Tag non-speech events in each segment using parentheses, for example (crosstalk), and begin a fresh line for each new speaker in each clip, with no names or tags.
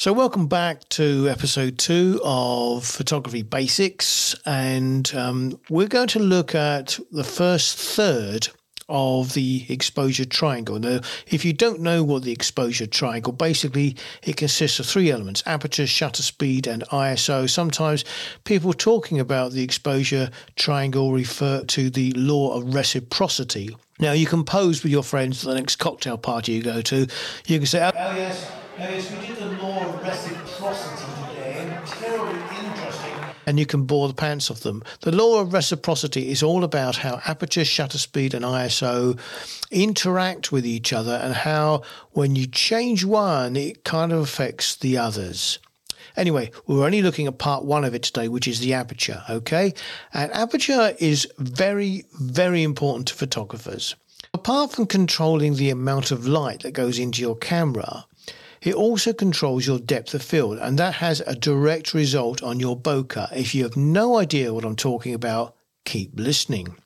So, welcome back to episode two of Photography Basics. And um, we're going to look at the first third of the exposure triangle. Now, if you don't know what the exposure triangle, basically it consists of three elements aperture, shutter speed, and ISO. Sometimes people talking about the exposure triangle refer to the law of reciprocity. Now, you can pose with your friends at the next cocktail party you go to. You can say, Oh, yes, oh, yes, we did reciprocity today. Terribly interesting. And you can bore the pants off them. The law of reciprocity is all about how aperture, shutter speed, and ISO interact with each other and how when you change one, it kind of affects the others. Anyway, we're only looking at part one of it today, which is the aperture, okay? And aperture is very, very important to photographers. Apart from controlling the amount of light that goes into your camera, it also controls your depth of field, and that has a direct result on your bokeh. If you have no idea what I'm talking about, keep listening.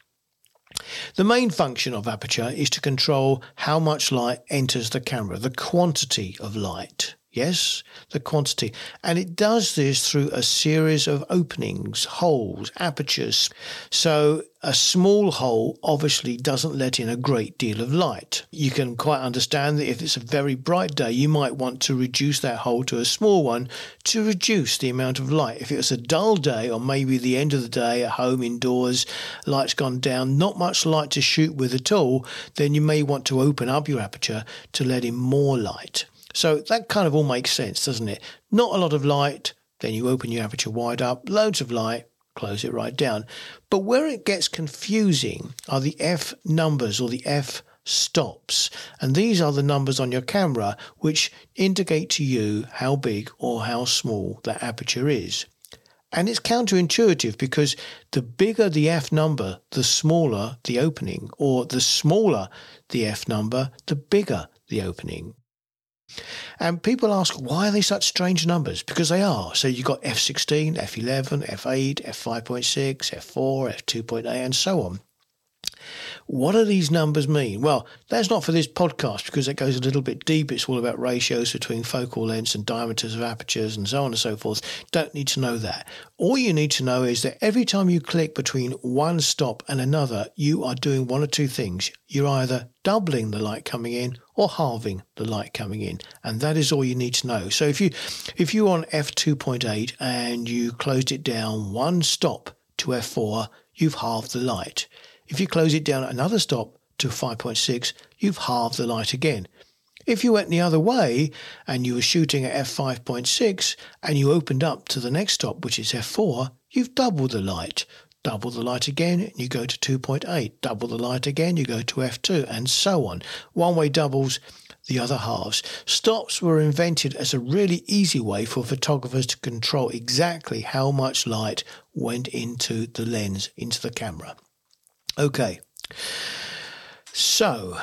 The main function of aperture is to control how much light enters the camera, the quantity of light. Yes, the quantity. And it does this through a series of openings, holes, apertures. So a small hole obviously doesn't let in a great deal of light. You can quite understand that if it's a very bright day, you might want to reduce that hole to a small one to reduce the amount of light. If it's a dull day or maybe the end of the day at home indoors, light's gone down, not much light to shoot with at all, then you may want to open up your aperture to let in more light. So that kind of all makes sense, doesn't it? Not a lot of light, then you open your aperture wide up, loads of light, close it right down. But where it gets confusing are the F numbers or the F stops. And these are the numbers on your camera which indicate to you how big or how small that aperture is. And it's counterintuitive because the bigger the F number, the smaller the opening, or the smaller the F number, the bigger the opening. And people ask, why are they such strange numbers? Because they are. So you've got F16, F11, F8, F5.6, F4, F2.8, and so on. What do these numbers mean? Well, that's not for this podcast because it goes a little bit deep. It's all about ratios between focal lengths and diameters of apertures and so on and so forth. Don't need to know that. All you need to know is that every time you click between one stop and another, you are doing one or two things. You're either doubling the light coming in or halving the light coming in. And that is all you need to know. So if you if you're on f2.8 and you closed it down one stop to f4, you've halved the light. If you close it down another stop to 5.6, you've halved the light again. If you went the other way and you were shooting at f5.6 and you opened up to the next stop, which is f4, you've doubled the light. Double the light again, you go to 2.8. Double the light again, you go to f2, and so on. One way doubles, the other halves. Stops were invented as a really easy way for photographers to control exactly how much light went into the lens, into the camera. Okay. So,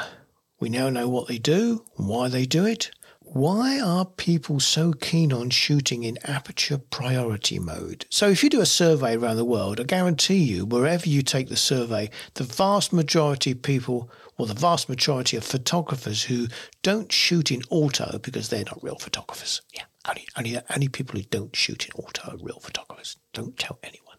we now know what they do, why they do it. Why are people so keen on shooting in aperture priority mode? So, if you do a survey around the world, I guarantee you, wherever you take the survey, the vast majority of people, or the vast majority of photographers who don't shoot in auto because they're not real photographers. Yeah, only, only, only people who don't shoot in auto are real photographers. Don't tell anyone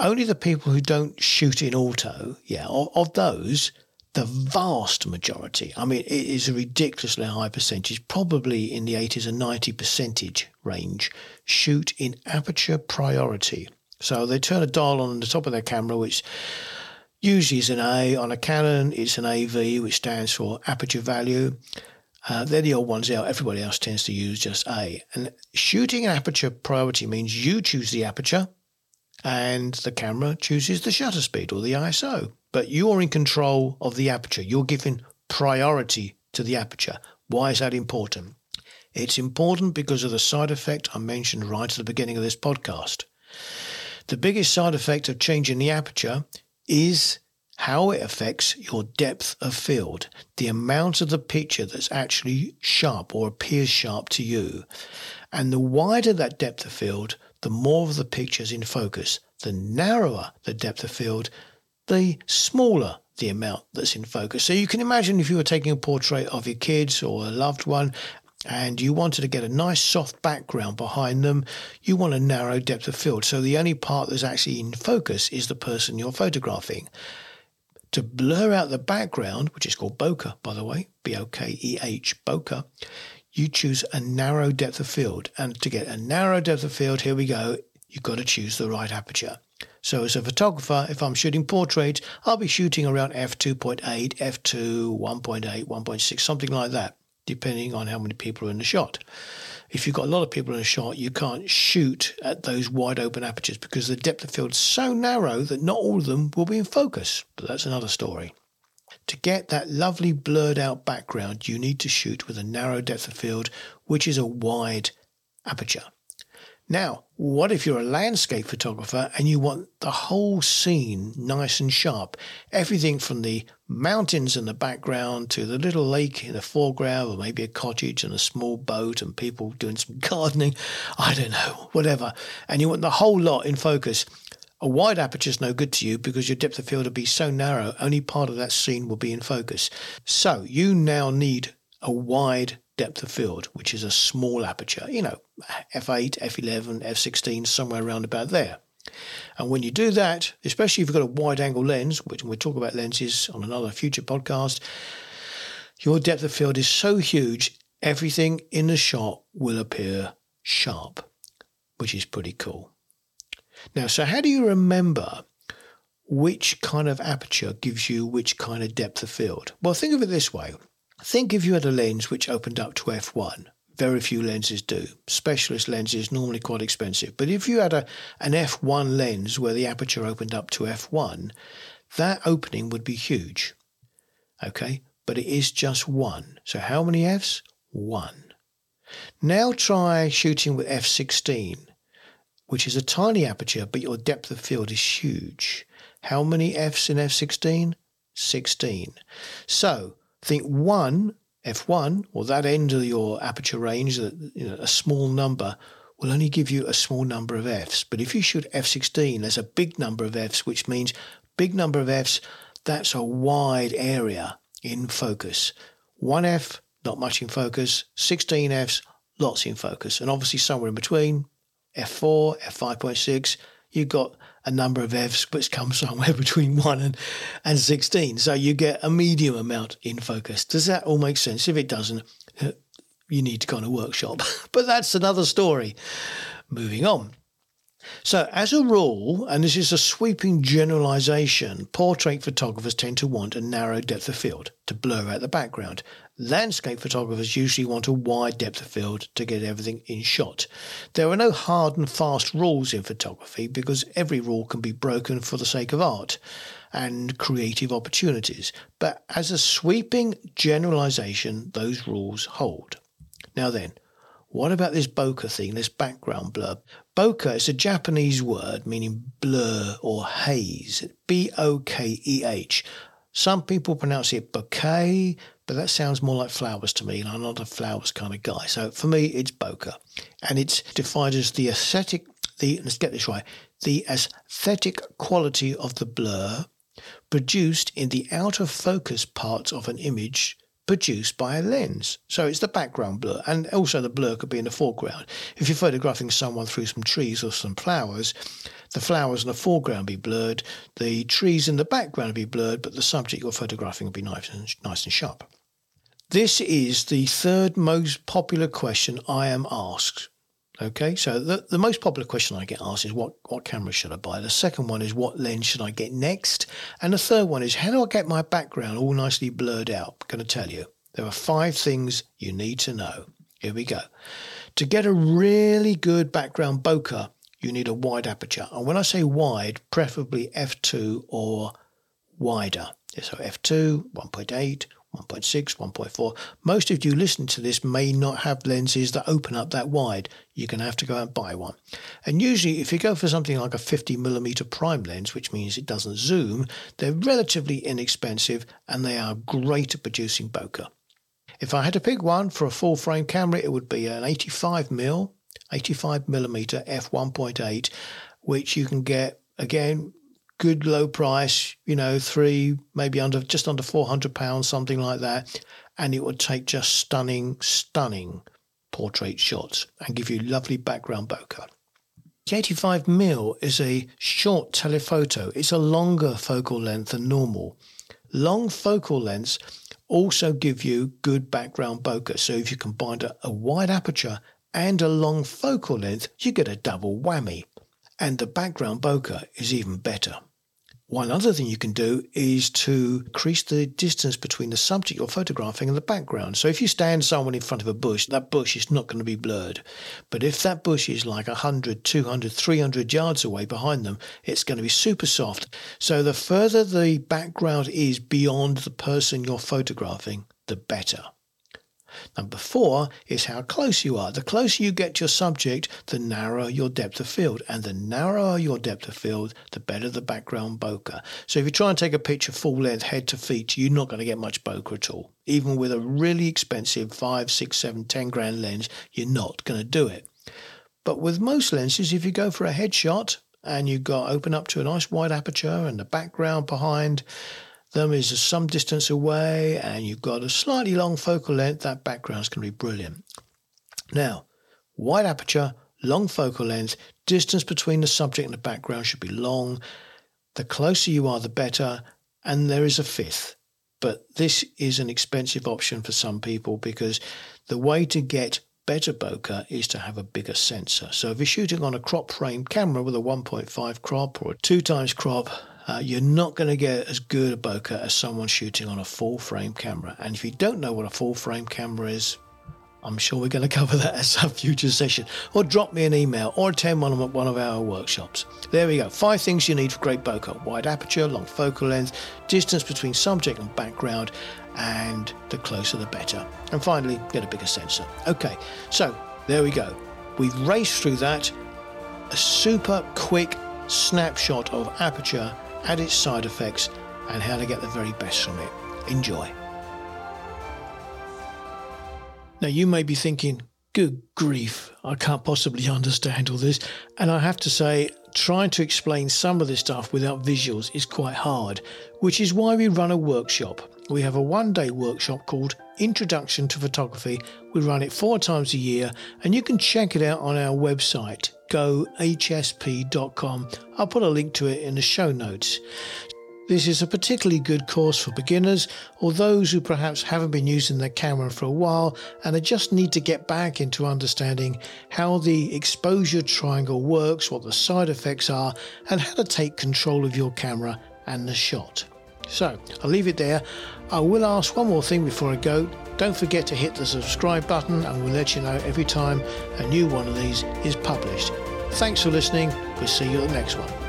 only the people who don't shoot in auto, yeah, of, of those, the vast majority, I mean, it is a ridiculously high percentage, probably in the 80s and 90 percentage range, shoot in aperture priority. So they turn a dial on the top of their camera, which usually is an A. On a Canon, it's an AV, which stands for aperture value. Uh, they're the old ones out. Everybody else tends to use just A. And shooting in aperture priority means you choose the aperture and the camera chooses the shutter speed or the ISO. But you're in control of the aperture. You're giving priority to the aperture. Why is that important? It's important because of the side effect I mentioned right at the beginning of this podcast. The biggest side effect of changing the aperture is how it affects your depth of field, the amount of the picture that's actually sharp or appears sharp to you. And the wider that depth of field, the more of the pictures in focus. The narrower the depth of field, the smaller the amount that's in focus. So you can imagine if you were taking a portrait of your kids or a loved one and you wanted to get a nice soft background behind them, you want a narrow depth of field. So the only part that's actually in focus is the person you're photographing. To blur out the background, which is called bokeh, by the way, B O K E H, bokeh, you choose a narrow depth of field. And to get a narrow depth of field, here we go, you've got to choose the right aperture. So as a photographer, if I'm shooting portraits, I'll be shooting around f2.8, f2, 1.8, 1.6, something like that depending on how many people are in the shot. If you've got a lot of people in a shot, you can't shoot at those wide open apertures because the depth of field is so narrow that not all of them will be in focus. But that's another story. To get that lovely blurred out background, you need to shoot with a narrow depth of field, which is a wide aperture. Now, what if you're a landscape photographer and you want the whole scene nice and sharp? Everything from the mountains in the background to the little lake in the foreground, or maybe a cottage and a small boat and people doing some (laughs) gardening. I don't know, whatever. And you want the whole lot in focus. A wide aperture is no good to you because your depth of field will be so narrow, only part of that scene will be in focus. So you now need a wide depth of field, which is a small aperture, you know, f8, f11, f16, somewhere around about there. And when you do that, especially if you've got a wide angle lens, which we'll talk about lenses on another future podcast, your depth of field is so huge, everything in the shot will appear sharp, which is pretty cool. Now, so how do you remember which kind of aperture gives you which kind of depth of field? Well, think of it this way. Think if you had a lens which opened up to f1. Very few lenses do. Specialist lenses normally quite expensive. But if you had a, an f1 lens where the aperture opened up to f1, that opening would be huge. Okay, but it is just one. So how many f's? One. Now try shooting with f16, which is a tiny aperture, but your depth of field is huge. How many f's in f16? 16. So think one f1 or that end of your aperture range, that you know, a small number will only give you a small number of f's. But if you shoot f16, there's a big number of f's, which means big number of f's. That's a wide area in focus. One f, not much in focus. 16 f's, lots in focus, and obviously somewhere in between, f4, f5.6, you've got a number of Fs which come somewhere (laughs) between 1 and, and 16. So you get a medium amount in focus. Does that all make sense? If it doesn't, uh, you need to kind of workshop. (laughs) but that's another story. Moving on. So, as a rule, and this is a sweeping generalization, portrait photographers tend to want a narrow depth of field to blur out the background. Landscape photographers usually want a wide depth of field to get everything in shot. There are no hard and fast rules in photography because every rule can be broken for the sake of art and creative opportunities. But as a sweeping generalization, those rules hold. Now then, what about this bokeh thing, this background blur? Bokeh is a Japanese word meaning blur or haze. B O K E H. Some people pronounce it bouquet, but that sounds more like flowers to me, and I'm not a flowers kind of guy. So for me, it's bokeh, and it's defined as the aesthetic. The let's get this right: the aesthetic quality of the blur produced in the out of focus parts of an image produced by a lens. So it's the background blur, and also the blur could be in the foreground. If you're photographing someone through some trees or some flowers, the flowers in the foreground be blurred, the trees in the background be blurred, but the subject you're photographing will be nice and, nice and sharp. This is the third most popular question I am asked. Okay, so the, the most popular question I get asked is what, what camera should I buy? The second one is what lens should I get next? And the third one is how do I get my background all nicely blurred out? I'm going to tell you. There are five things you need to know. Here we go. To get a really good background bokeh, you need a wide aperture. And when I say wide, preferably f2 or wider. So f2, 1.8, 1.6, 1.4. Most of you listening to this may not have lenses that open up that wide. You're going to have to go out and buy one. And usually, if you go for something like a 50 millimeter prime lens, which means it doesn't zoom, they're relatively inexpensive and they are great at producing bokeh. If I had to pick one for a full frame camera, it would be an 85 mm, 85 millimeter f1.8, which you can get again good low price, you know, three, maybe under just under four hundred pounds, something like that. and it would take just stunning, stunning portrait shots and give you lovely background bokeh. The 85mm is a short telephoto. It's a longer focal length than normal. Long focal lengths also give you good background bokeh. So if you combine a, a wide aperture and a long focal length, you get a double whammy. And the background bokeh is even better. One other thing you can do is to increase the distance between the subject you're photographing and the background. So if you stand someone in front of a bush, that bush is not going to be blurred. But if that bush is like 100, 200, 300 yards away behind them, it's going to be super soft. So the further the background is beyond the person you're photographing, the better. Number four is how close you are. The closer you get to your subject, the narrower your depth of field. And the narrower your depth of field, the better the background bokeh. So if you try and take a picture full length, head to feet, you're not going to get much bokeh at all. Even with a really expensive five, six, seven, ten grand lens, you're not going to do it. But with most lenses, if you go for a headshot and you've got open up to a nice wide aperture and the background behind, them is some distance away and you've got a slightly long focal length, that background's going to be brilliant. Now, wide aperture, long focal length, distance between the subject and the background should be long. The closer you are, the better. And there is a fifth. But this is an expensive option for some people because the way to get better bokeh is to have a bigger sensor. So if you're shooting on a crop frame camera with a 1.5 crop or a 2 times crop, uh, you're not going to get as good a bokeh as someone shooting on a full frame camera. And if you don't know what a full frame camera is, I'm sure we're going (laughs) to cover that at some future session. Or drop me an email or attend one of, one of our workshops. There we go. Five things you need for great bokeh wide aperture, long focal length, distance between subject and background, and the closer the better. And finally, get a bigger sensor. Okay, so there we go. We've raced through that. A super quick snapshot of aperture and its side effects, and how to get the very best from it. Enjoy. Now, you may be thinking, good grief, I can't possibly (laughs) understand all this. And I have to say, trying to explain some of this stuff without visuals is quite hard, which is why we run a workshop. We have a one day workshop called Introduction to Photography. We run it four times a year, and you can check it out on our website, gohsp.com. I'll put a link to it in the show notes. This is a particularly good course for beginners or those who perhaps haven't been using their camera for a while and they just need to get back into understanding how the exposure triangle works, what the side effects are, and how to take control of your camera and the shot. So I'll leave it there. I will ask one more thing before I go. Don't forget to hit the subscribe button and we'll let you know every time a new one of these is published. Thanks for listening. We'll see you at the next one.